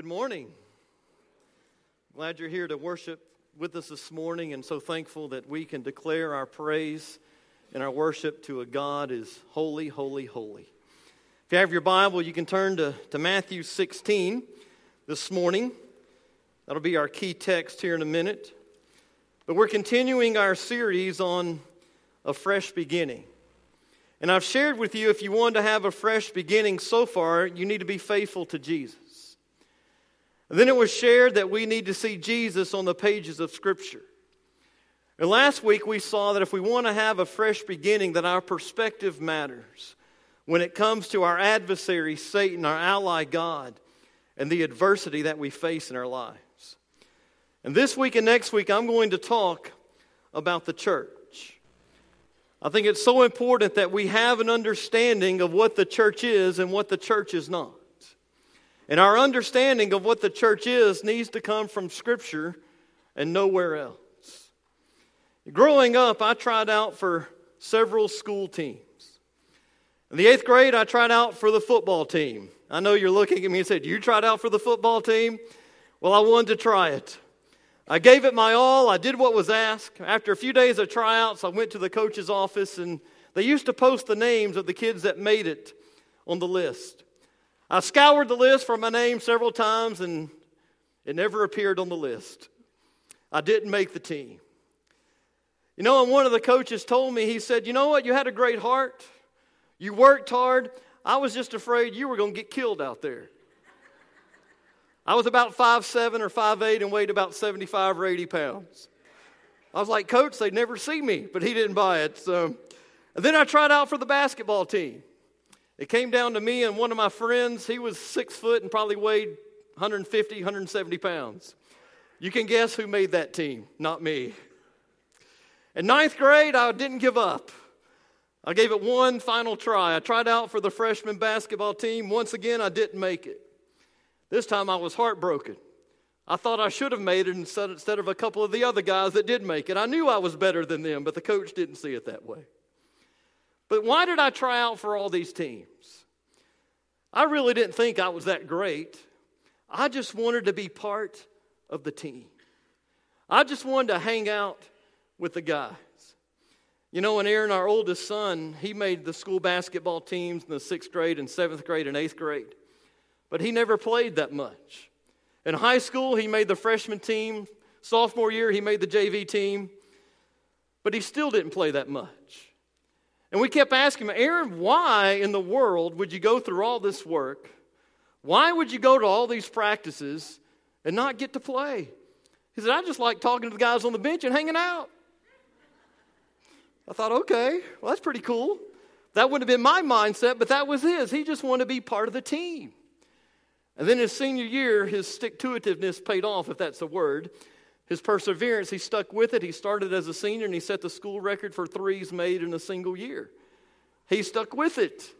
Good morning. Glad you're here to worship with us this morning, and so thankful that we can declare our praise and our worship to a God is holy, holy, holy. If you have your Bible, you can turn to, to Matthew 16 this morning. That'll be our key text here in a minute. But we're continuing our series on a fresh beginning. And I've shared with you if you want to have a fresh beginning so far, you need to be faithful to Jesus. And then it was shared that we need to see Jesus on the pages of Scripture. And last week we saw that if we want to have a fresh beginning, that our perspective matters when it comes to our adversary, Satan, our ally, God, and the adversity that we face in our lives. And this week and next week, I'm going to talk about the church. I think it's so important that we have an understanding of what the church is and what the church is not. And our understanding of what the church is needs to come from Scripture and nowhere else. Growing up, I tried out for several school teams. In the eighth grade, I tried out for the football team. I know you're looking at me and said, You tried out for the football team? Well, I wanted to try it. I gave it my all. I did what was asked. After a few days of tryouts, I went to the coach's office, and they used to post the names of the kids that made it on the list. I scoured the list for my name several times and it never appeared on the list. I didn't make the team. You know, and one of the coaches told me, he said, You know what? You had a great heart. You worked hard. I was just afraid you were going to get killed out there. I was about five seven or five eight and weighed about 75 or 80 pounds. I was like, Coach, they'd never see me, but he didn't buy it. So, and then I tried out for the basketball team. It came down to me and one of my friends. He was six foot and probably weighed 150, 170 pounds. You can guess who made that team, not me. In ninth grade, I didn't give up. I gave it one final try. I tried out for the freshman basketball team. Once again, I didn't make it. This time I was heartbroken. I thought I should have made it instead, of a couple of the other guys that did make it. I knew I was better than them, but the coach didn't see it that way. But why did I try out for all these teams? I really didn't think I was that great. I just wanted to be part of the team. I just wanted to hang out with the guys. You know, when Aaron, our oldest son, he made the school basketball teams in the sixth grade and seventh grade and eighth grade, but he never played that much. In high school, he made the freshman team. Sophomore year, he made the JV team, but he still didn't play that much. And we kept asking him, Aaron, why in the world would you go through all this work? Why would you go to all these practices and not get to play? He said, I just like talking to the guys on the bench and hanging out. I thought, okay, well, that's pretty cool. That wouldn't have been my mindset, but that was his. He just wanted to be part of the team. And then his senior year, his stick to paid off, if that's a word. His perseverance, he stuck with it. He started as a senior and he set the school record for threes made in a single year. He stuck with it.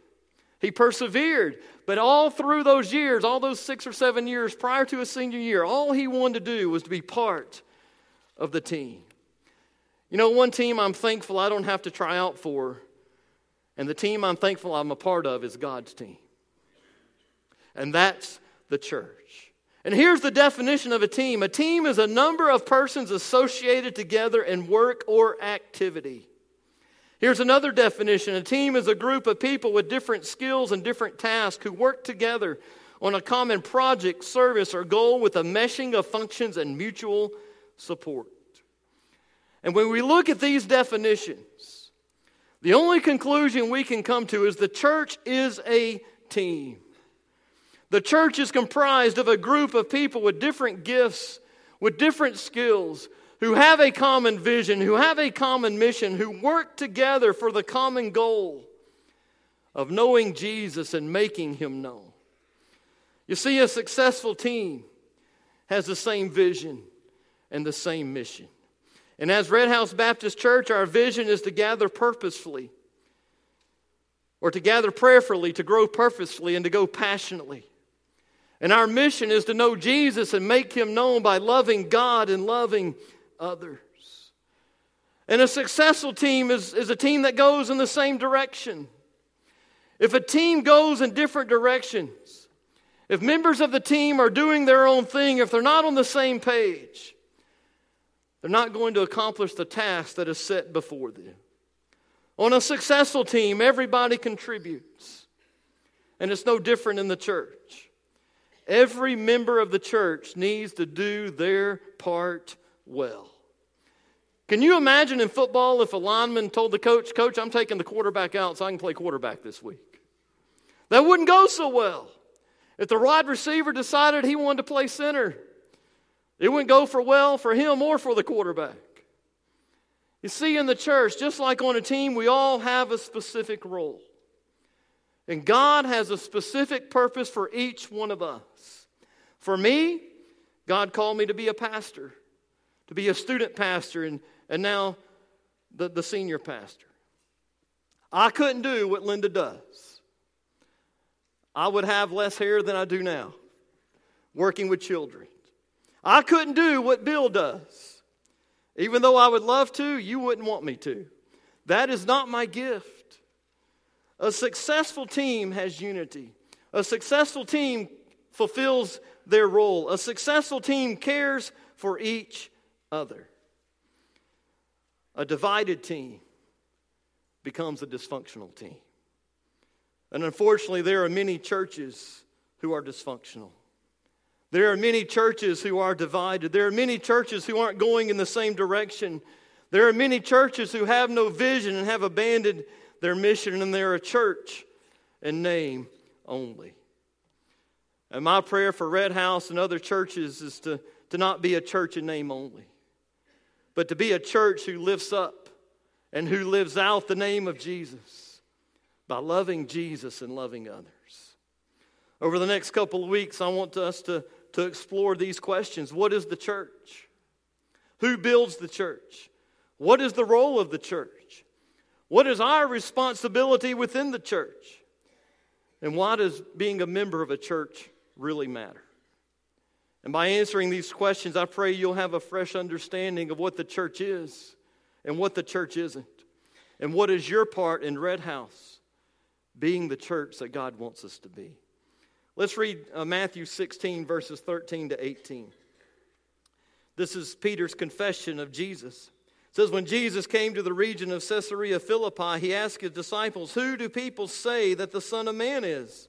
He persevered. But all through those years, all those six or seven years prior to his senior year, all he wanted to do was to be part of the team. You know, one team I'm thankful I don't have to try out for, and the team I'm thankful I'm a part of is God's team. And that's the church. And here's the definition of a team a team is a number of persons associated together in work or activity. Here's another definition a team is a group of people with different skills and different tasks who work together on a common project, service, or goal with a meshing of functions and mutual support. And when we look at these definitions, the only conclusion we can come to is the church is a team. The church is comprised of a group of people with different gifts, with different skills, who have a common vision, who have a common mission, who work together for the common goal of knowing Jesus and making him known. You see, a successful team has the same vision and the same mission. And as Red House Baptist Church, our vision is to gather purposefully, or to gather prayerfully, to grow purposefully, and to go passionately. And our mission is to know Jesus and make him known by loving God and loving others. And a successful team is, is a team that goes in the same direction. If a team goes in different directions, If members of the team are doing their own thing, if they're not on the same page, they're not going to accomplish the task that is set before them. On a successful team, everybody contributes. And it's no different in the church. Every member of the church needs to do their part well. Can you imagine in football if a lineman told the coach, Coach, I'm taking the quarterback out so I can play quarterback this week? That wouldn't go so well. If the wide receiver decided he wanted to play center, it wouldn't go for well for him or for the quarterback. You see, in the church, just like on a team, we all have a specific role. And God has a specific purpose for each one of us. For me, God called me to be a pastor, to be a student pastor, and, and now the, the senior pastor. I couldn't do what Linda does. I would have less hair than I do now, working with children. I couldn't do what Bill does. Even though I would love to, you wouldn't want me to. That is not my gift. A successful team has unity. A successful team fulfills their role. A successful team cares for each other. A divided team becomes a dysfunctional team. And unfortunately, there are many churches who are dysfunctional. There are many churches who are divided. There are many churches who aren't going in the same direction. There are many churches who have no vision and have abandoned their mission, and they're a church in name only. And my prayer for Red House and other churches is to, to not be a church in name only, but to be a church who lifts up and who lives out the name of Jesus by loving Jesus and loving others. Over the next couple of weeks, I want us to to explore these questions What is the church? Who builds the church? What is the role of the church? What is our responsibility within the church? And why does being a member of a church really matter? And by answering these questions, I pray you'll have a fresh understanding of what the church is and what the church isn't. And what is your part in Red House being the church that God wants us to be. Let's read uh, Matthew 16, verses 13 to 18. This is Peter's confession of Jesus. It says, When Jesus came to the region of Caesarea Philippi, he asked his disciples, Who do people say that the Son of Man is?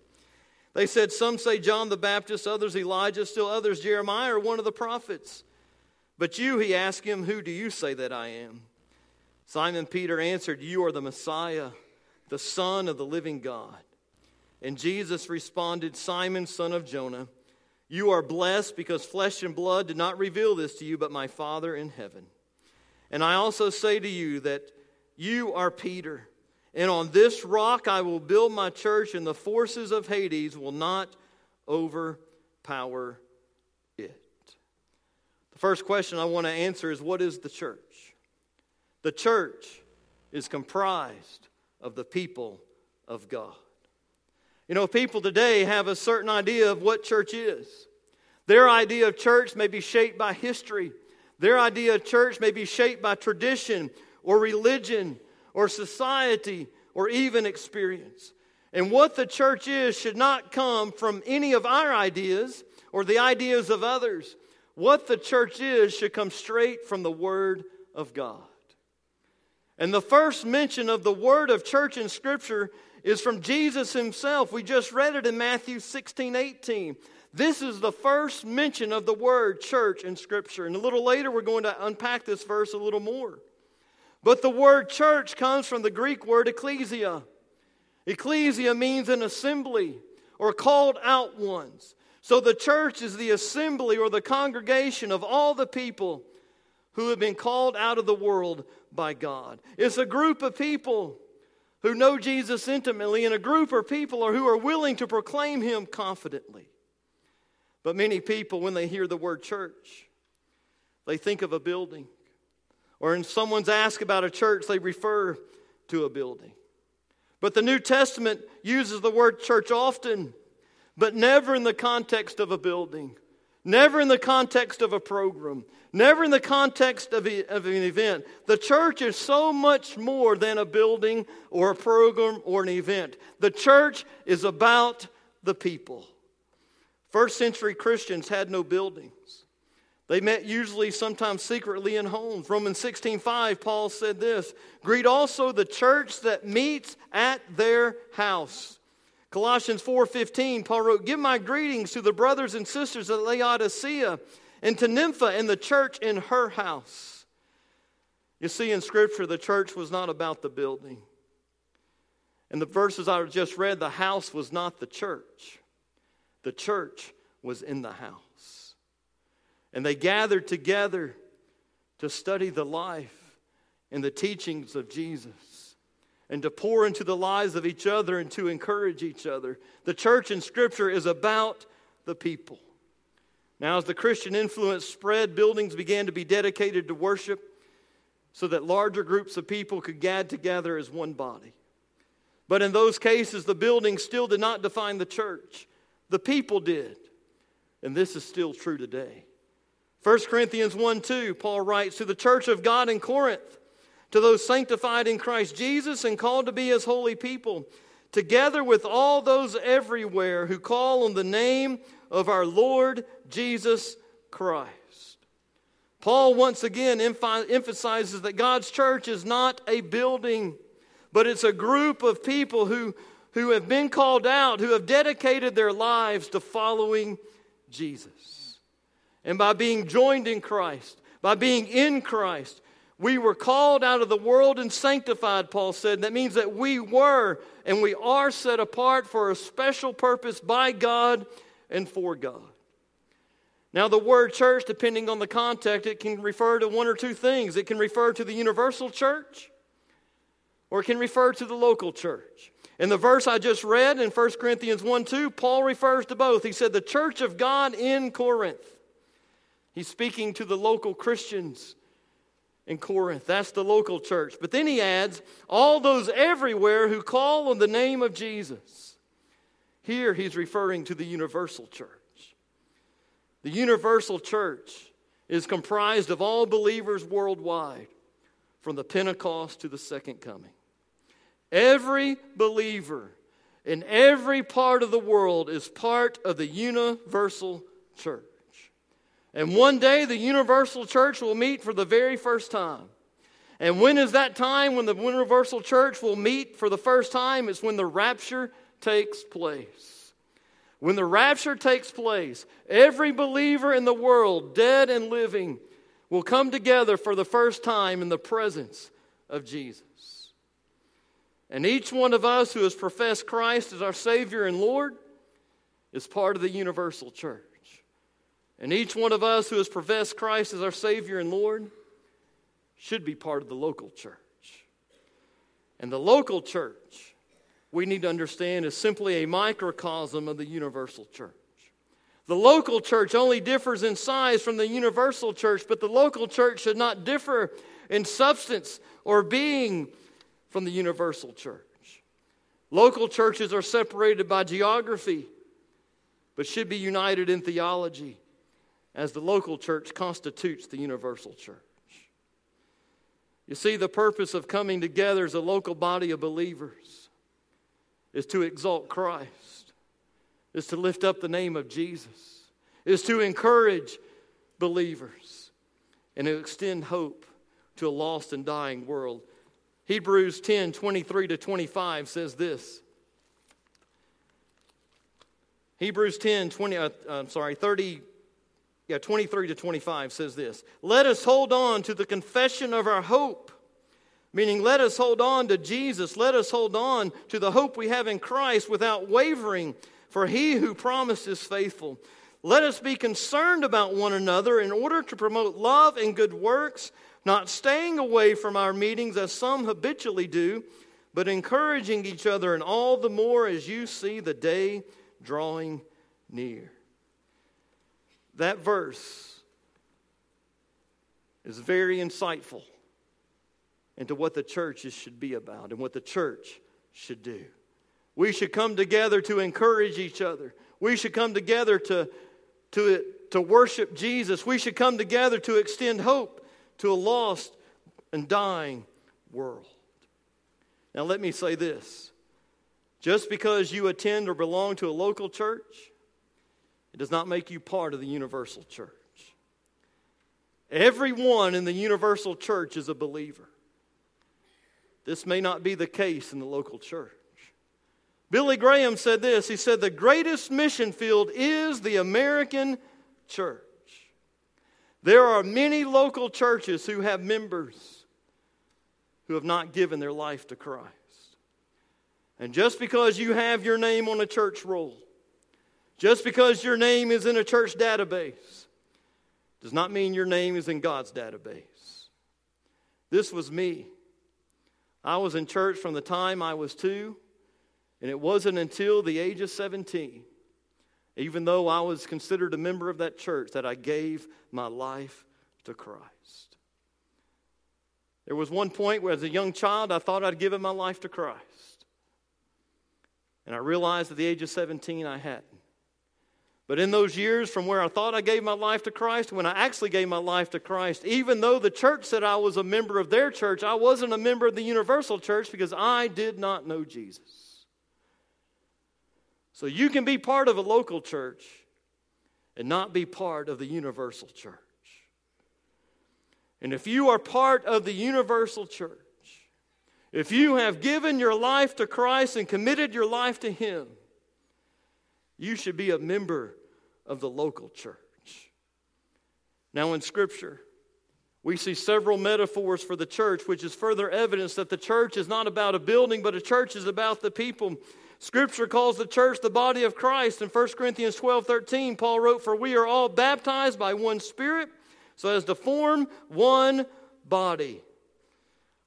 They said, Some say John the Baptist, others Elijah, still others Jeremiah or one of the prophets. But you, he asked him, Who do you say that I am? Simon Peter answered, You are the Messiah, the Son of the living God. And Jesus responded, Simon, son of Jonah, you are blessed because flesh and blood did not reveal this to you, but my Father in heaven. And I also say to you that you are Peter, and on this rock I will build my church, and the forces of Hades will not overpower it. The first question I want to answer is what is the church? The church is comprised of the people of God. You know, people today have a certain idea of what church is. Their idea of church may be shaped by history, their idea of church may be shaped by tradition or religion or society or even experience. And what the church is should not come from any of our ideas or the ideas of others. What the church is should come straight from the Word of God. And the first mention of the word of church in Scripture is from Jesus himself. We just read it in Matthew 16, 18. This is the first mention of the word church in Scripture. And a little later, we're going to unpack this verse a little more. But the word church comes from the Greek word ecclesia. Ecclesia means an assembly or called out ones. So the church is the assembly or the congregation of all the people who have been called out of the world by God. It's a group of people who know Jesus intimately and a group of people who are willing to proclaim him confidently. But many people, when they hear the word church, they think of a building. Or when someone's asked about a church, they refer to a building. But the New Testament uses the word church often, but never in the context of a building, never in the context of a program, never in the context of, a, of, an event. The church is so much more than a building or a program or an event. The church is about the people. First century Christians had no buildings. They met usually sometimes secretly in homes. Romans 16:5 Paul said this, "Greet also the church that meets at their house." Colossians 4:15 Paul wrote, "Give my greetings to the brothers and sisters at Laodicea and to Nympha and the church in her house." You see in scripture the church was not about the building. In the verses I just read, the house was not the church. The church was in the house. And they gathered together to study the life and the teachings of Jesus and to pour into the lives of each other and to encourage each other. The church in Scripture is about the people. Now, as the Christian influence spread, buildings began to be dedicated to worship so that larger groups of people could gather together as one body. But in those cases, the building still did not define the church, the people did. And this is still true today. 1 Corinthians 1 2, Paul writes, To the church of God in Corinth, to those sanctified in Christ Jesus and called to be his holy people, together with all those everywhere who call on the name of our Lord Jesus Christ. Paul once again emphasizes that God's church is not a building, but it's a group of people who, who have been called out, who have dedicated their lives to following Jesus. And by being joined in Christ, by being in Christ, we were called out of the world and sanctified, Paul said. That means that we were and we are set apart for a special purpose by God and for God. Now, the word church, depending on the context, it can refer to one or two things. It can refer to the universal church, or it can refer to the local church. In the verse I just read in 1 Corinthians 1 2, Paul refers to both. He said, The church of God in Corinth. He's speaking to the local Christians in Corinth. That's the local church. But then he adds, All those everywhere who call on the name of Jesus. Here he's referring to the universal church. The universal church is comprised of all believers worldwide, from the Pentecost to the second coming. Every believer in every part of the world is part of the universal church. And one day the universal church will meet for the very first time. And when is that time when the universal church will meet for the first time? It's when the rapture takes place. When the rapture takes place, every believer in the world, dead and living, will come together for the first time in the presence of Jesus. And each one of us who has professed Christ as our Savior and Lord is part of the universal church. And each one of us who has professed Christ as our Savior and Lord should be part of the local church. And the local church, we need to understand, is simply a microcosm of the universal church. The local church only differs in size from the universal church, but the local church should not differ in substance or being from the universal church. Local churches are separated by geography, but should be united in theology, as the local church constitutes the universal church. You see, the purpose of coming together as a local body of believers is to exalt Christ, is to lift up the name of Jesus, is to encourage believers, and to extend hope to a lost and dying world. Hebrews 10 23 to 25 says this. Hebrews 10 20, uh, I'm sorry, 30, yeah, 23 to 25 says this. Let us hold on to the confession of our hope. Meaning, let us hold on to Jesus. Let us hold on to the hope we have in Christ without wavering, for he who promised is faithful. Let us be concerned about one another in order to promote love and good works not staying away from our meetings as some habitually do, but encouraging each other, and all the more as you see the day drawing near. That verse is very insightful into what the church should be about and what the church should do. We should come together to encourage each other. We should come together to, to, to worship Jesus. We should come together to extend hope to a lost and dying world. Now, let me say this just because you attend or belong to a local church It does not make you part of the universal church. Everyone in the universal church is a believer. This may not be the case in the local church. Billy Graham said this He said, The greatest mission field is the American church. There are many local churches who have members who have not given their life to Christ. And just because you have your name on a church roll, just because your name is in a church database, does not mean your name is in God's database. This was me. I was in church from the time I was two, and it wasn't until the age of 17, even though I was considered a member of that church, that I gave my life to Christ. There was one point where, as a young child, I thought I'd given my life to Christ. And I realized at the age of 17 I hadn't. But in those years from where I thought I gave my life to Christ, when I actually gave my life to Christ, even though the church said I was a member of their church, I wasn't a member of the universal church because I did not know Jesus. So you can be part of a local church and not be part of the universal church. And if you are part of the universal church, if you have given your life to Christ and committed your life to Him, you should be a member of the local church. Now, in Scripture, we see several metaphors for the church, which is further evidence that the church is not about a building, but a church is about the people. Scripture calls the church the body of Christ. In 1 Corinthians 12 13, Paul wrote, For we are all baptized by one Spirit, so as to form one body.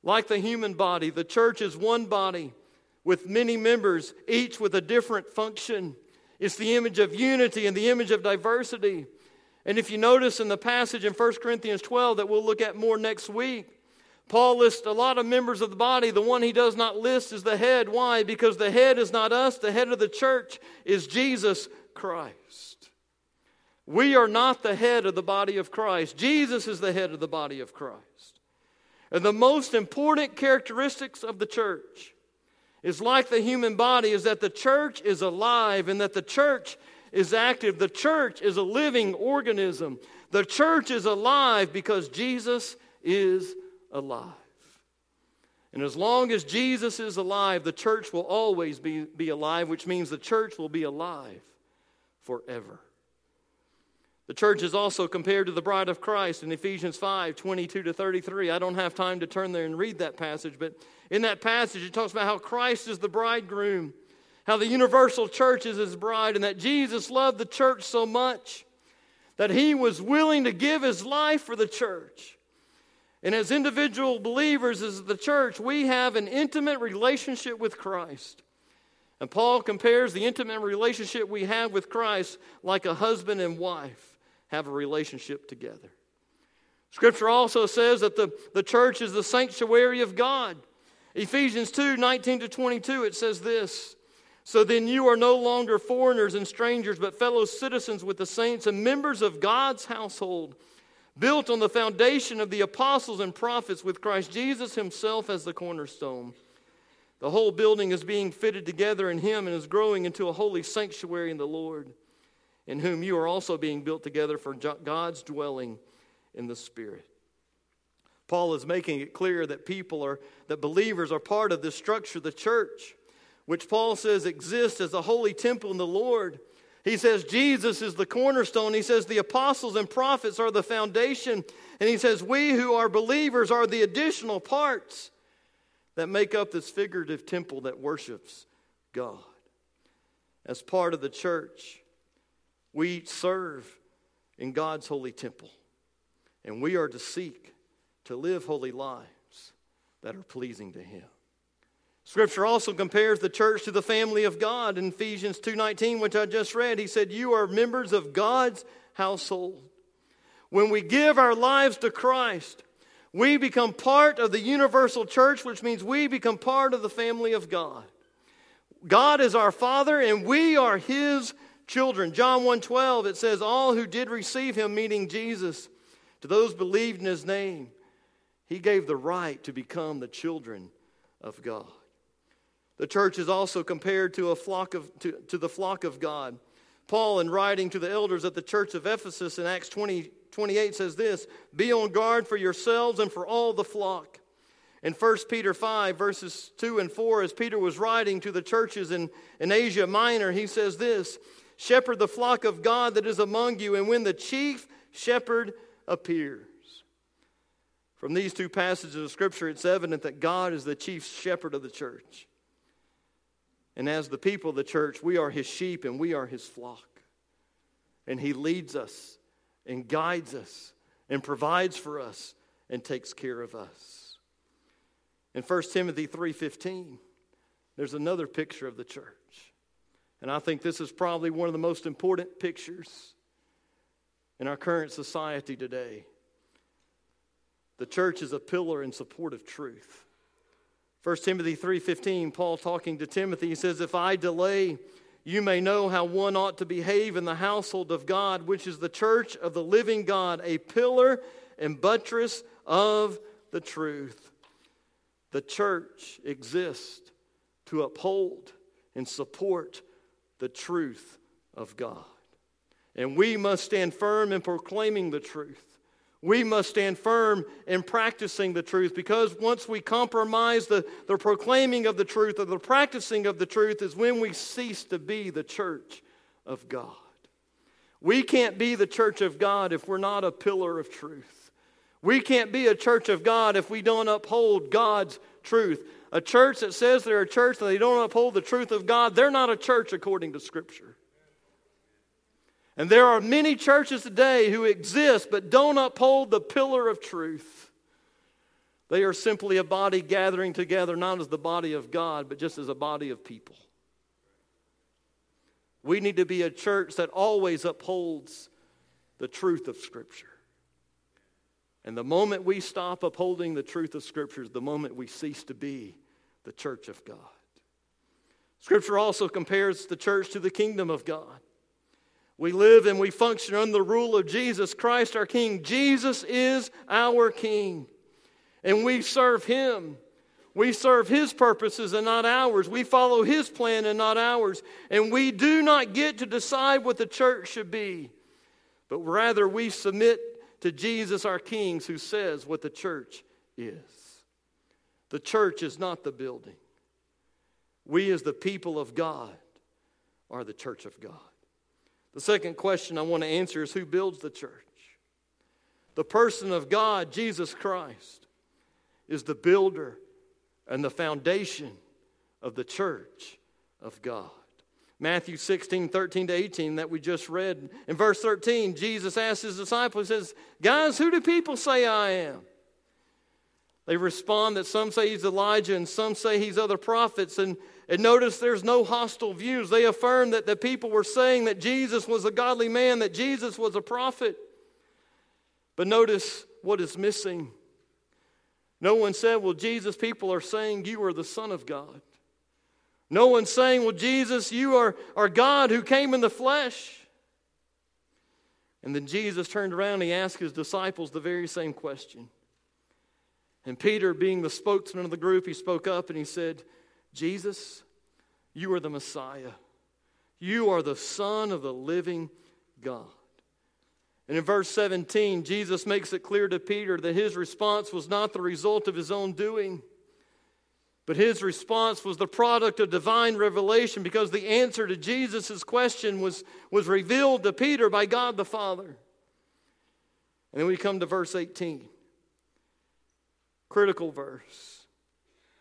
Like the human body, the church is one body with many members, each with a different function. It's the image of unity and the image of diversity. And if you notice in the passage in 1 Corinthians 12 that we'll look at more next week, Paul lists a lot of members of the body. The one he does not list is the head. Why? Because the head is not us, the head of the church is Jesus Christ. We are not the head of the body of Christ. Jesus is the head of the body of Christ. And the most important characteristics of the church is like the human body is that the church is alive and that the church is active. The church is a living organism. The church is alive because Jesus is alive. And as long as Jesus is alive, the church will always be, be alive, which means the church will be alive forever. The church is also compared to the bride of Christ in Ephesians 5 22 to 33. I don't have time to turn there and read that passage, but in that passage, it talks about how Christ is the bridegroom, how the universal church is his bride, and that Jesus loved the church so much that he was willing to give his life for the church. And as individual believers, as the church, we have an intimate relationship with Christ. And Paul compares the intimate relationship we have with Christ like a husband and wife have a relationship together. Scripture also says that the, the church is the sanctuary of God. Ephesians 2 19 to 22, it says this So then you are no longer foreigners and strangers, but fellow citizens with the saints and members of God's household, built on the foundation of the apostles and prophets, with Christ Jesus himself as the cornerstone. The whole building is being fitted together in him and is growing into a holy sanctuary in the Lord in whom you are also being built together for God's dwelling in the Spirit. Paul is making it clear that people are, that believers are part of this structure, of the church, which Paul says exists as a holy temple in the Lord. He says Jesus is the cornerstone. He says the apostles and prophets are the foundation. And he says we who are believers are the additional parts that make up this figurative temple that worships God. As part of the church, we serve in God's holy temple, and we are to seek to live holy lives that are pleasing to Him. Scripture also compares the church to the family of God in Ephesians 2:19 which I just read. He said, "You are members of God's household." When we give our lives to Christ, we become part of the universal church, which means we become part of the family of God. God is our Father and we are his children. John 1:12 it says all who did receive him meaning Jesus to those believed in his name he gave the right to become the children of God. The church is also compared to a flock of to, to the flock of God. Paul, in writing to the elders at the church of Ephesus in Acts 20, 28, says this Be on guard for yourselves and for all the flock. In 1 Peter 5, verses 2 and 4, as Peter was writing to the churches in, in Asia Minor, he says this Shepherd the flock of God that is among you, and when the chief shepherd appears. From these two passages of Scripture, it's evident that God is the chief shepherd of the church. And as the people of the church, we are his sheep and we are his flock. And he leads us and guides us and provides for us and takes care of us. In 1 Timothy 3:15, there's another picture of the church. And I think this is probably one of the most important pictures in our current society today. The church is a pillar in support of truth. 1 Timothy 3:15, Paul talking to Timothy, he says, "If I delay, you may know how one ought to behave in the household of God, which is the church of the living God, a pillar and buttress of the truth." The church exists to uphold and support the truth of God. And we must stand firm in proclaiming the truth we must stand firm in practicing the truth because once we compromise the, the proclaiming of the truth or the practicing of the truth is when we cease to be the church of God. We can't be the church of God if we're not a pillar of truth. We can't be a church of God if we don't uphold God's truth. A church that says they're a church and they don't uphold the truth of God, they're not a church according to Scripture. And there are many churches today who exist but don't uphold the pillar of truth. They are simply a body gathering together, not as the body of God, but just as a body of people. We need to be a church that always upholds the truth of Scripture. And the moment we stop upholding the truth of Scripture is the moment we cease to be the church of God. Scripture also compares the church to the kingdom of God. We live and we function under the rule of Jesus Christ, our King. Jesus is our King, and we serve Him. We serve His purposes and not ours. We follow His plan and not ours. And we do not get to decide what the church should be, but rather we submit to Jesus, our King, who says what the church is. The church is not the building. We, as the people of God, are the church of God. The second question I want to answer is who builds the church? The person of God, Jesus Christ, is the builder and the foundation of the church of God. Matthew 16, 13 to 18, that we just read. In verse 13, Jesus asks his disciples, He says, Guys, who do people say I am? They respond that some say he's Elijah and some say he's other prophets. And and notice there's no hostile views. They affirm that the people were saying that Jesus was a godly man, that Jesus was a prophet. But notice what is missing. No one said, Well, Jesus, people are saying you are the Son of God. No one's saying, Well, Jesus, you are, are God who came in the flesh. And then Jesus turned around and he asked his disciples the very same question. And Peter, being the spokesman of the group, he spoke up and he said, Jesus, you are the Messiah. You are the Son of the living God. And in verse 17, Jesus makes it clear to Peter that his response was not the result of his own doing, but his response was the product of divine revelation because the answer to Jesus' question was, was revealed to Peter by God the Father. And then we come to verse 18. Critical verse.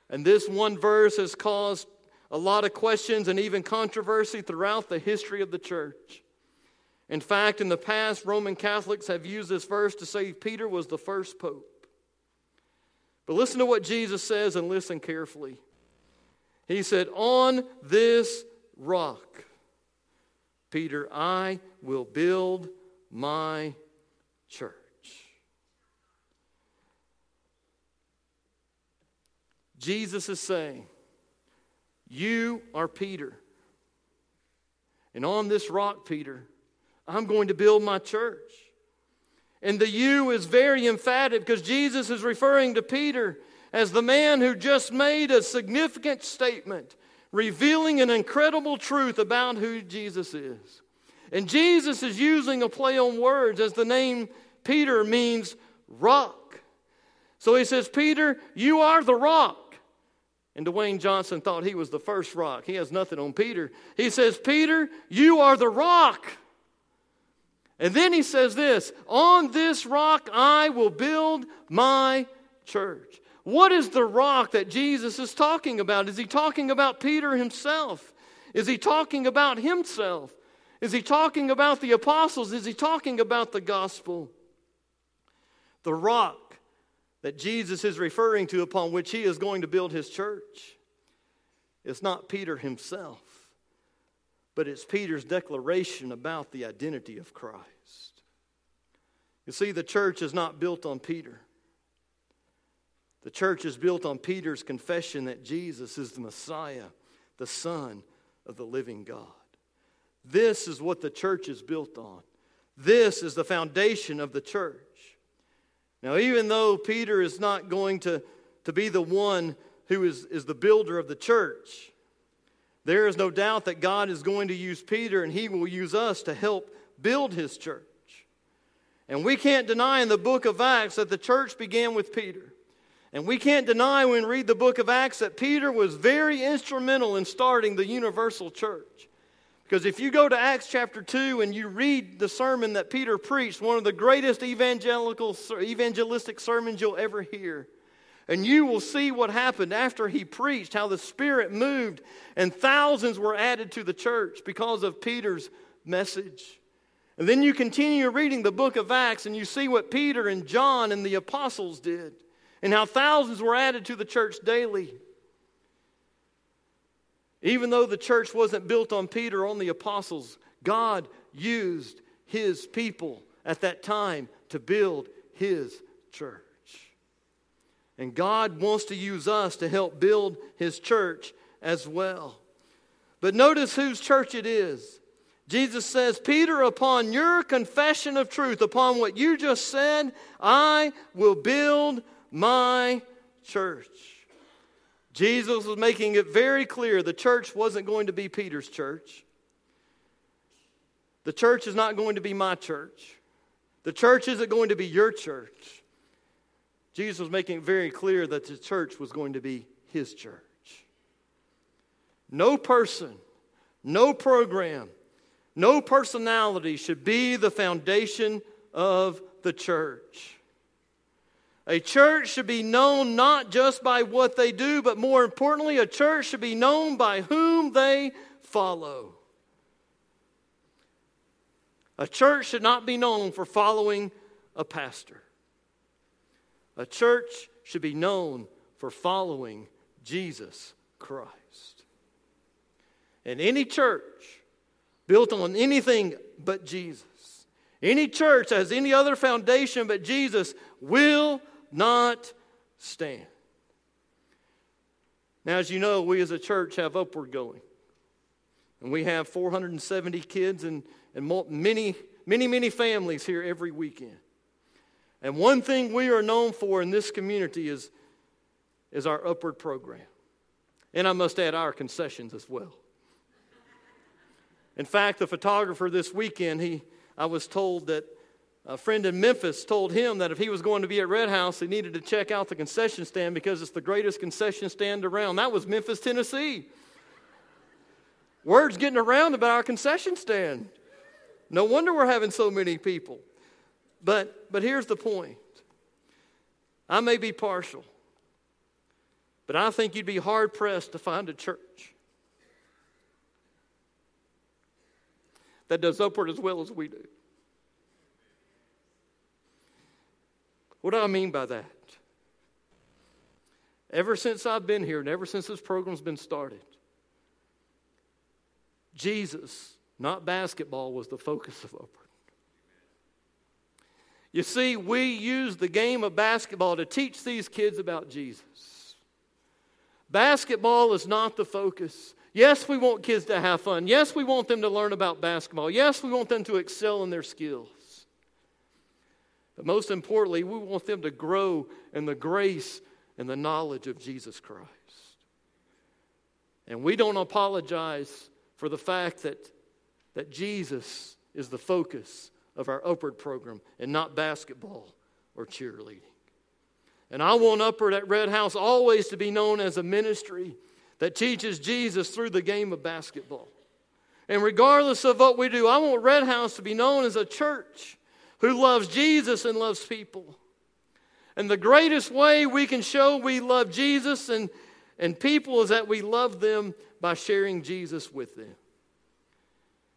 And this one verse has caused a lot of questions and even controversy throughout the history of the church. In fact, in the past, Roman Catholics have used this verse to say Peter was the first pope. But listen to what Jesus says and listen carefully. He said, On this rock, Peter, I will build my church. Jesus is saying, You are Peter. And on this rock, Peter, I'm going to build my church. And the you is very emphatic because Jesus is referring to Peter as the man who just made a significant statement, revealing an incredible truth about who Jesus is. And Jesus is using a play on words as the name Peter means rock. So he says, Peter, you are the rock. And Dwayne Johnson thought he was the first rock. He has nothing on Peter. He says, Peter, you are the rock. And then he says this On this rock I will build my church. What is the rock that Jesus is talking about? Is he talking about Peter himself? Is he talking about himself? Is he talking about the apostles? Is he talking about the gospel? The rock that Jesus is referring to upon which he is going to build his church is not Peter himself, but it's Peter's declaration about the identity of Christ. You see, the church is not built on Peter. The church is built on Peter's confession that Jesus is the Messiah, the Son of the living God. This is what the church is built on. This is the foundation of the church. Now, even though Peter is not going to, to be the one who is, is the builder of the church, there is no doubt that God is going to use Peter and he will use us to help build his church. And we can't deny in the book of Acts that the church began with Peter. And we can't deny when we read the book of Acts that Peter was very instrumental in starting the universal church. Because if you go to Acts chapter 2 and you read the sermon that Peter preached, one of the greatest evangelical, evangelistic sermons you'll ever hear, and you will see what happened after he preached, how the Spirit moved, and thousands were added to the church because of Peter's message. And then you continue reading the book of Acts and you see what Peter and John and the apostles did and how thousands were added to the church daily. Even though the church wasn't built on Peter, on the apostles, God used his people at that time to build his church. And God wants to use us to help build his church as well. But notice whose church it is. Jesus says, Peter, upon your confession of truth, upon what you just said, I will build my church. Jesus was making it very clear the church wasn't going to be Peter's church. The church is not going to be my church. The church isn't going to be your church. Jesus was making it very clear that the church was going to be his church. No person, no program, no personality should be the foundation of the church. A church should be known not just by what they do, but more importantly, a church should be known by whom they follow. A church should not be known for following a pastor. A church should be known for following Jesus Christ. And any church built on anything but Jesus, any church that has any other foundation but Jesus, will not stand. Now, as you know, we as a church have upward going. And we have 470 kids and, and many, many, many families here every weekend. And one thing we are known for in this community is, is our upward program. And I must add our concessions as well. In fact, the photographer this weekend, he, I was told that a friend in Memphis told him that if he was going to be at Red House, he needed to check out the concession stand because it's the greatest concession stand around. That was Memphis, Tennessee. Words getting around about our concession stand. No wonder we're having so many people. But, but here's the point I may be partial, but I think you'd be hard pressed to find a church that does upward as well as we do. What do I mean by that? Ever since I've been here and ever since this program's been started, Jesus, not basketball, was the focus of Upward. You see, we use the game of basketball to teach these kids about Jesus. Basketball is not the focus. Yes, we want kids to have fun. Yes, we want them to learn about basketball. Yes, we want them to excel in their skills. But most importantly, we want them to grow in the grace and the knowledge of Jesus Christ. And we don't apologize for the fact that, that Jesus is the focus of our upward program and not basketball or cheerleading. And I want Upward at Red House always to be known as a ministry that teaches Jesus through the game of basketball. And regardless of what we do, I want Red House to be known as a church who loves Jesus and loves people. And the greatest way we can show we love Jesus and, and people is that we love them by sharing Jesus with them.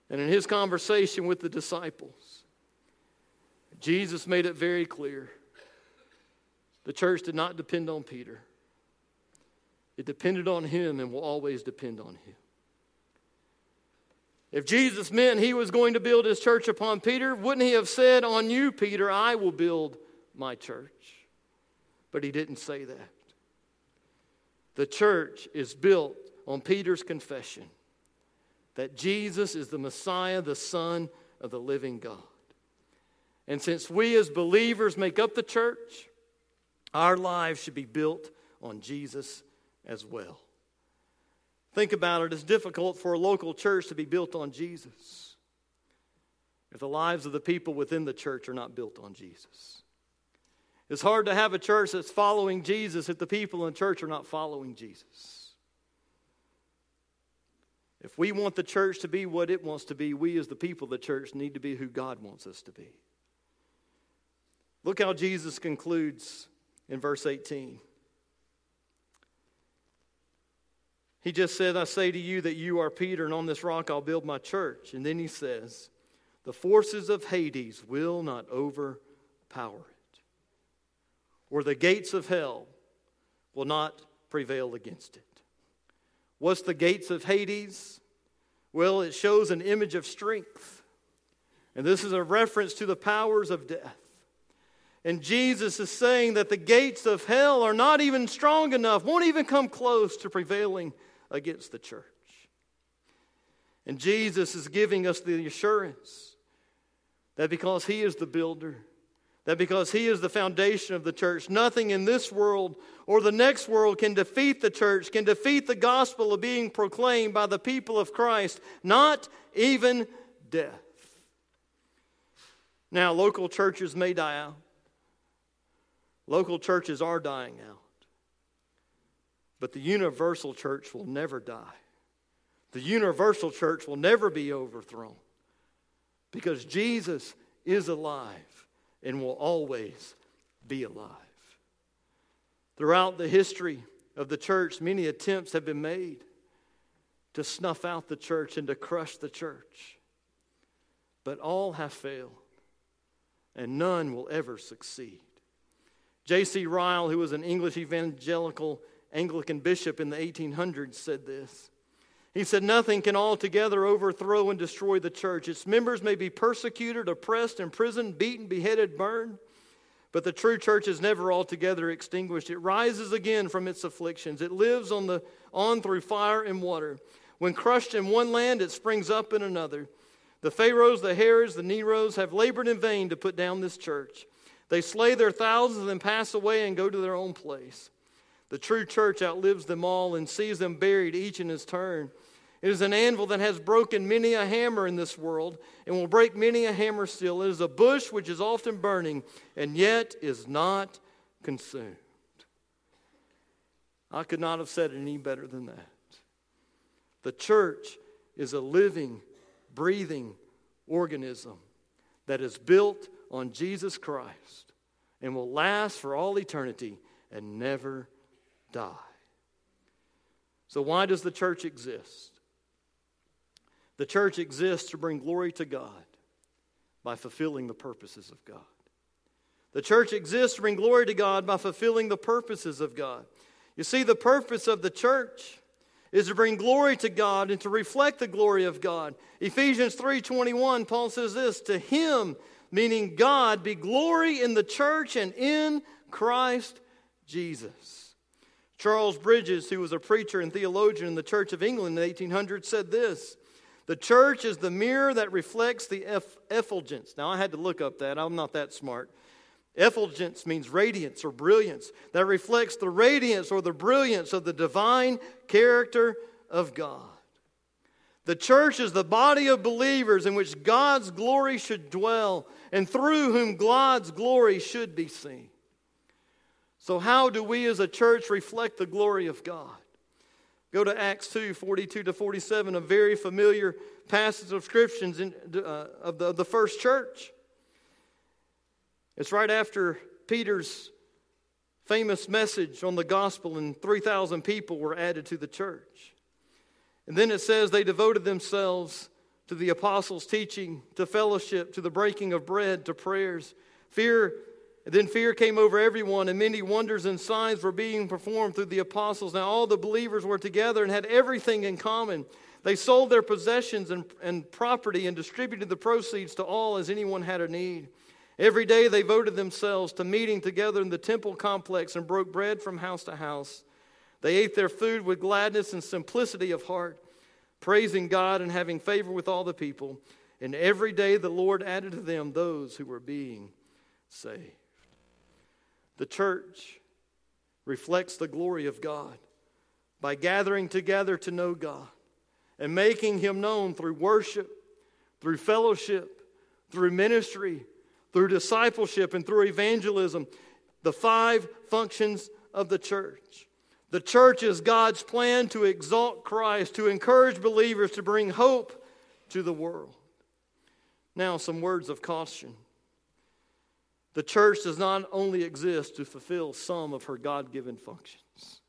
And in his conversation with the disciples, Jesus made it very clear the church did not depend on Peter, it depended on him and will always depend on him. If Jesus meant he was going to build his church upon Peter, wouldn't he have said, On you, Peter, I will build my church? But he didn't say that. The church is built on Peter's confession that Jesus is the Messiah, the Son of the living God. And since we as believers make up the church, our lives should be built on Jesus as well. Think about it. It's difficult for a local church to be built on Jesus if the lives of the people within the church are not built on Jesus. It's hard to have a church that's following Jesus if the people in the church are not following Jesus. If we want the church to be what it wants to be, we as the people of the church need to be who God wants us to be. Look how Jesus concludes in verse 18. He just said, I say to you that you are Peter, and on this rock I'll build my church. And then he says, The forces of Hades will not overpower it, or the gates of hell will not prevail against it. What's the gates of Hades? Well, it shows an image of strength. And this is a reference to the powers of death. And Jesus is saying that the gates of hell are not even strong enough, won't even come close to prevailing against the church. And Jesus is giving us the assurance that because He is the builder, that because He is the foundation of the church, nothing in this world or the next world can defeat the church, can defeat the gospel of being proclaimed by the people of Christ, not even death. Now, local churches may die out. Local churches are dying out. But the universal church will never die. The universal church will never be overthrown because Jesus is alive and will always be alive. Throughout the history of the church, many attempts have been made to snuff out the church and to crush the church. But all have failed, and none will ever succeed. J.C. Ryle, who was an English evangelical Anglican bishop in the 1800s, said this. He said, Nothing can altogether overthrow and destroy the church. Its members may be persecuted, oppressed, imprisoned, beaten, beheaded, burned, but the true church is never altogether extinguished. It rises again from its afflictions. It lives on, the, on through fire and water. When crushed in one land, it springs up in another. The Pharaohs, the Herods, the Neros have labored in vain to put down this church. They slay their thousands and pass away and go to their own place. The true church outlives them all and sees them buried each in his turn. It is an anvil that has broken many a hammer in this world and will break many a hammer still. It is a bush which is often burning and yet is not consumed. I could not have said it any better than that. The church is a living, breathing organism that is built on Jesus Christ and will last for all eternity and never die. So, why does the church exist? The church exists to bring glory to God by fulfilling the purposes of God. The church exists to bring glory to God by fulfilling the purposes of God. You see, the purpose of the church is to bring glory to God and to reflect the glory of God. Ephesians 3:21 Paul says this, to him meaning God be glory in the church and in Christ Jesus. Charles Bridges, who was a preacher and theologian in the Church of England in the 1800s, said this The church is the mirror that reflects the effulgence. Now, I had to look up that, I'm not that smart. Effulgence means radiance or brilliance, that reflects the radiance or the brilliance of the divine character of God. The church is the body of believers in which God's glory should dwell and through whom God's glory should be seen. So, how do we as a church reflect the glory of God? Go to Acts 2 42 to 47, a very familiar passage of scriptures in, uh, of, the, of the first church. It's right after Peter's famous message on the gospel, and 3,000 people were added to the church. And then it says they devoted themselves to the apostles' teaching, to fellowship, to the breaking of bread, to prayers. Fear, then fear came over everyone, and many wonders and signs were being performed through the apostles. Now all the believers were together and had everything in common. They sold their possessions and, and property and distributed the proceeds to all as anyone had a need. Every day they voted themselves to meeting together in the temple complex and broke bread from house to house. They ate their food with gladness and simplicity of heart, praising God and having favor with all the people. And every day the Lord added to them those who were being saved. The church reflects the glory of God by gathering together to know God and making Him known through worship, through fellowship, through ministry through discipleship and through evangelism, the five functions of the church. The church is God's plan to exalt Christ, to encourage believers, to bring hope to the world. Now, some words of caution. The church does not only exist to fulfill some of her God given functions,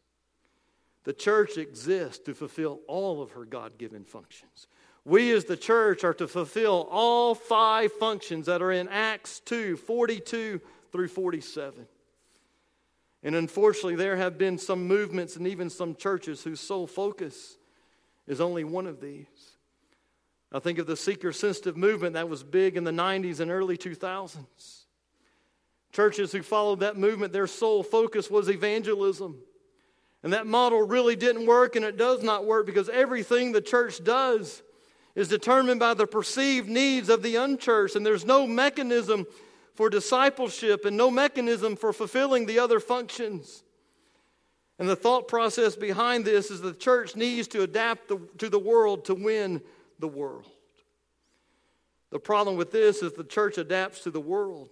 the church exists to fulfill all of her God given functions. We as the church are to fulfill all five functions that are in Acts 2 42 through 47. And unfortunately, there have been some movements and even some churches whose sole focus is only one of these. I think of the seeker sensitive movement that was big in the 90s and early 2000s. Churches who followed that movement, their sole focus was evangelism. And that model really didn't work, and it does not work because everything the church does is determined by the perceived needs of the unchurched, and there's no mechanism for discipleship and no mechanism for fulfilling the other functions. And the thought process behind this is the church needs to adapt the, to the world to win the world. The problem with this is the church adapts to the world.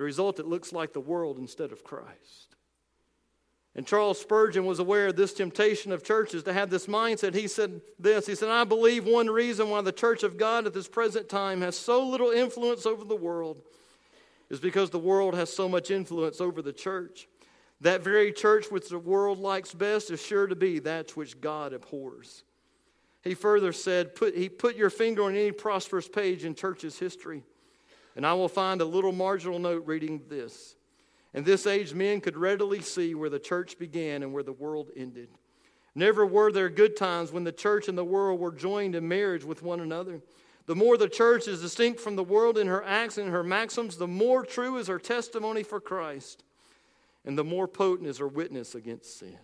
The result, it looks like the world instead of Christ. And Charles Spurgeon was aware of this temptation of churches to have this mindset. He said this He said, I believe one reason why the church of God at this present time has so little influence over the world is because the world has so much influence over the church. That very church which the world likes best is sure to be that which God abhors. He further said, put, he put your finger on any prosperous page in church's history, and I will find a little marginal note reading this. In this age, men could readily see where the church began and where the world ended. Never were there good times when the church and the world were joined in marriage with one another. The more the church is distinct from the world in her acts and her maxims, the more true is her testimony for Christ, and the more potent is her witness against sin.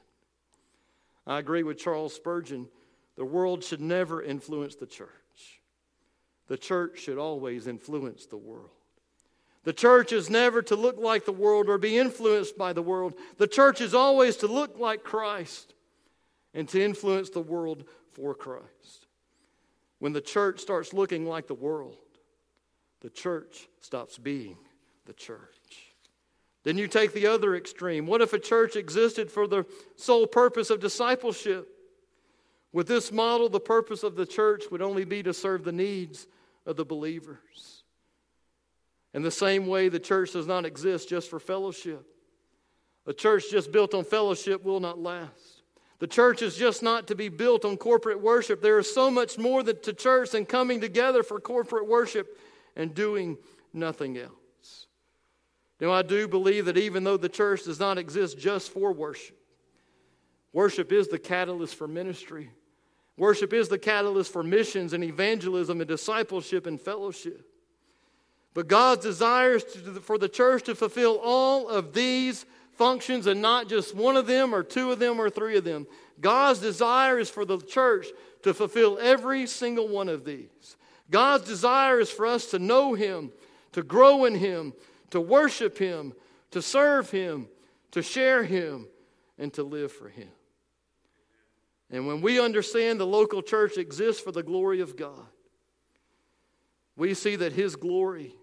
I agree with Charles Spurgeon. The world should never influence the church, the church should always influence the world. The church is never to look like the world or be influenced by the world. The church is always to look like Christ and to influence the world for Christ. When the church starts looking like the world, the church stops being the church. Then you take the other extreme. What if a church existed for the sole purpose of discipleship? With this model, the purpose of the church would only be to serve the needs of the believers. In the same way, the church does not exist just for fellowship. A church just built on fellowship will not last. The church is just not to be built on corporate worship. There is so much more to church than coming together for corporate worship and doing nothing else. Now, I do believe that even though the church does not exist just for worship, worship is the catalyst for ministry. Worship is the catalyst for missions and evangelism and discipleship and fellowship. But God's desire is to, for the church to fulfill all of these functions and not just one of them or two of them or three of them. God's desire is for the church to fulfill every single one of these. God's desire is for us to know Him, to grow in Him, to worship Him, to serve Him, to share Him, and to live for Him. And when we understand the local church exists for the glory of God, we see that His glory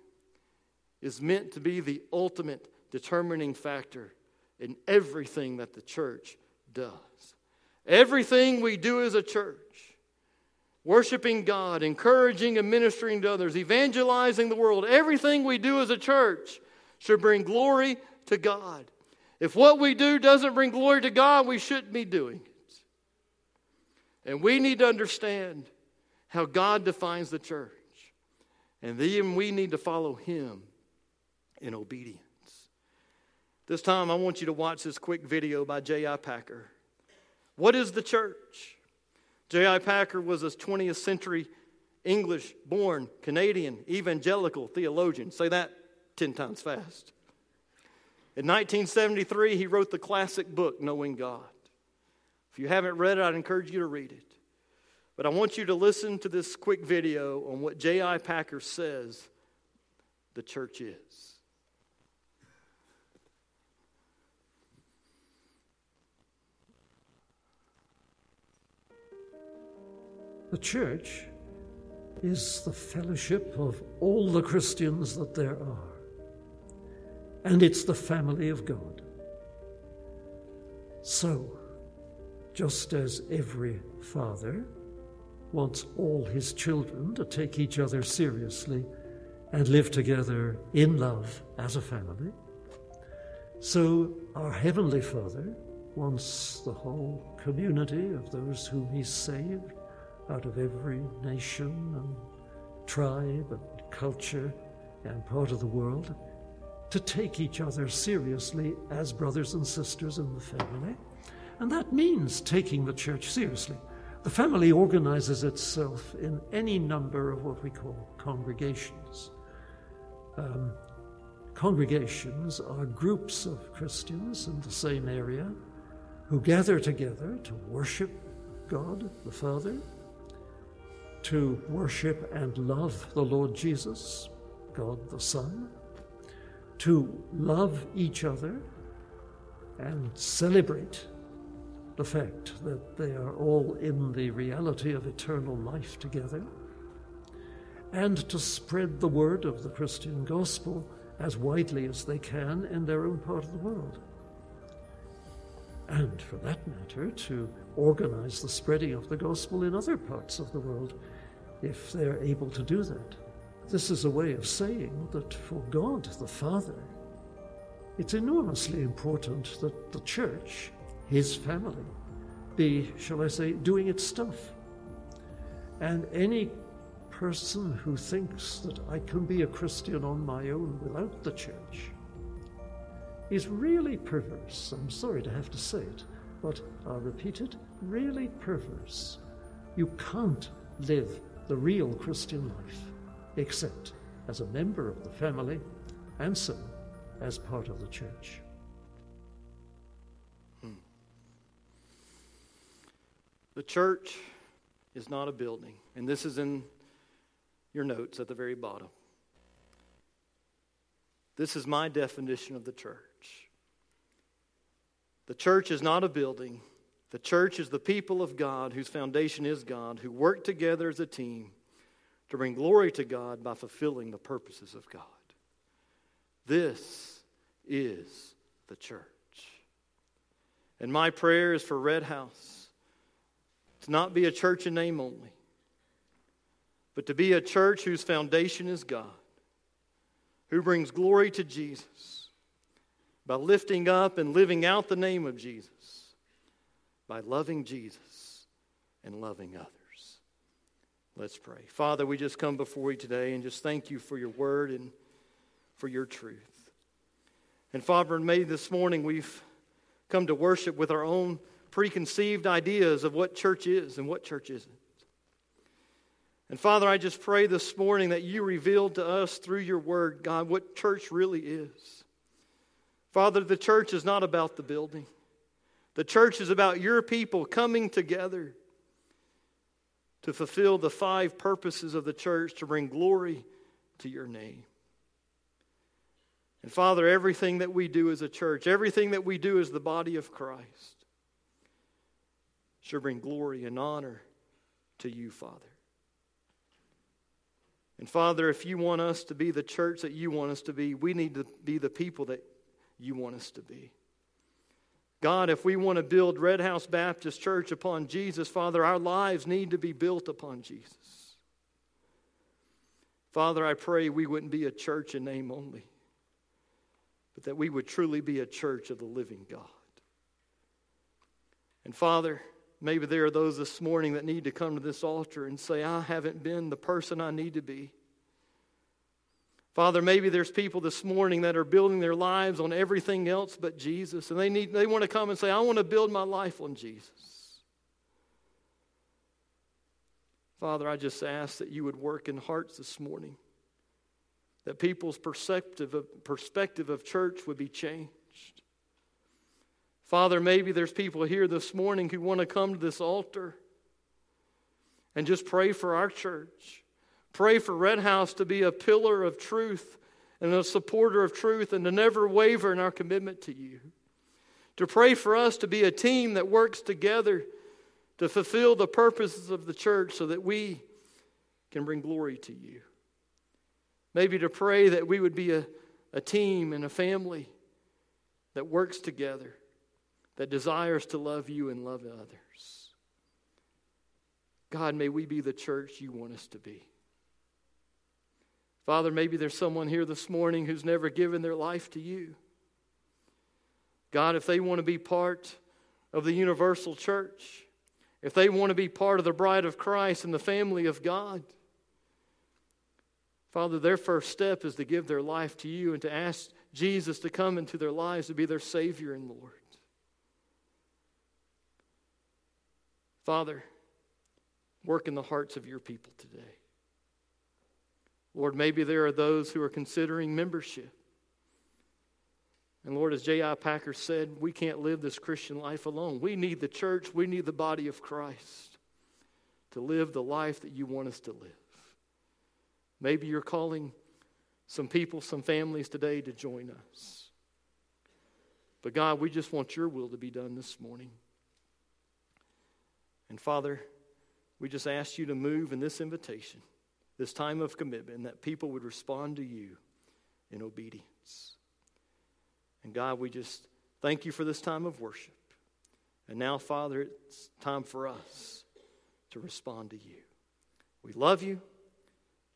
is meant to be the ultimate determining factor in everything that the church does. Everything we do as a church, worshiping God, encouraging and ministering to others, evangelizing the world, everything we do as a church should bring glory to God. If what we do doesn't bring glory to God, we shouldn't be doing it. And we need to understand how God defines the church. And then we need to follow Him in obedience. This time, I want you to watch this quick video by J.I. Packer. What is the church? J.I. Packer was a 20th century English born Canadian evangelical theologian. Say that 10 times fast. In 1973, he wrote the classic book, Knowing God. If you haven't read it, I'd encourage you to read it. But I want you to listen to this quick video on what J.I. Packer says the church is. The church is the fellowship of all the Christians that there are, and it's the family of God. So, just as every father wants all his children to take each other seriously and live together in love as a family, so our Heavenly Father wants the whole community of those whom He saved out of every nation and tribe and culture and part of the world to take each other seriously as brothers and sisters in the family. And that means taking the church seriously. The family organizes itself in any number of what we call congregations. Um, congregations are groups of Christians in the same area who gather together to worship God the Father to worship and love the Lord Jesus, God the Son, to love each other and celebrate the fact that they are all in the reality of eternal life together, and to spread the word of the Christian gospel as widely as they can in their own part of the world. And for that matter, to organize the spreading of the gospel in other parts of the world if they're able to do that. This is a way of saying that for God the Father, it's enormously important that the church, his family, be, shall I say, doing its stuff. And any person who thinks that I can be a Christian on my own without the church is really perverse. I'm sorry to have to say it, but I'll repeat it really perverse. You can't live the real Christian life, except as a member of the family and so as part of the church. The church is not a building, and this is in your notes at the very bottom. This is my definition of the church. The church is not a building, the church is the people of God whose foundation is God, who work together as a team to bring glory to God by fulfilling the purposes of God. This is the church. And my prayer is for Red House to not be a church in name only, but to be a church whose foundation is God, who brings glory to Jesus by lifting up and living out the name of Jesus by loving Jesus and loving others. Let's pray. Father, we just come before you today and just thank you for your word and for your truth. And Father, maybe this morning we've come to worship with our own preconceived ideas of what church is and what church isn't. And Father, I just pray this morning that you revealed to us through your word, God, what church really is. Father, the church is not about the building. The church is about your people coming together to fulfill the five purposes of the church to bring glory to your name. And Father, everything that we do as a church, everything that we do as the body of Christ, shall bring glory and honor to you, Father. And Father, if you want us to be the church that you want us to be, we need to be the people that you want us to be. God, if we want to build Red House Baptist Church upon Jesus, Father, our lives need to be built upon Jesus. Father, I pray we wouldn't be a church in name only, but that we would truly be a church of the living God. And Father, maybe there are those this morning that need to come to this altar and say, I haven't been the person I need to be. Father, maybe there's people this morning that are building their lives on everything else but Jesus, and they, need, they want to come and say, I want to build my life on Jesus. Father, I just ask that you would work in hearts this morning, that people's perspective of, perspective of church would be changed. Father, maybe there's people here this morning who want to come to this altar and just pray for our church. Pray for Red House to be a pillar of truth and a supporter of truth and to never waver in our commitment to you. To pray for us to be a team that works together to fulfill the purposes of the church so that we can bring glory to you. Maybe to pray that we would be a, a team and a family that works together, that desires to love you and love others. God, may we be the church you want us to be. Father, maybe there's someone here this morning who's never given their life to you. God, if they want to be part of the universal church, if they want to be part of the bride of Christ and the family of God, Father, their first step is to give their life to you and to ask Jesus to come into their lives to be their Savior and Lord. Father, work in the hearts of your people today. Lord, maybe there are those who are considering membership. And Lord, as J.I. Packer said, we can't live this Christian life alone. We need the church, we need the body of Christ to live the life that you want us to live. Maybe you're calling some people, some families today to join us. But God, we just want your will to be done this morning. And Father, we just ask you to move in this invitation this time of commitment, that people would respond to you in obedience. And God, we just thank you for this time of worship. And now, Father, it's time for us to respond to you. We love you.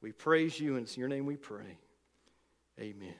We praise you, and it's in your name we pray. Amen.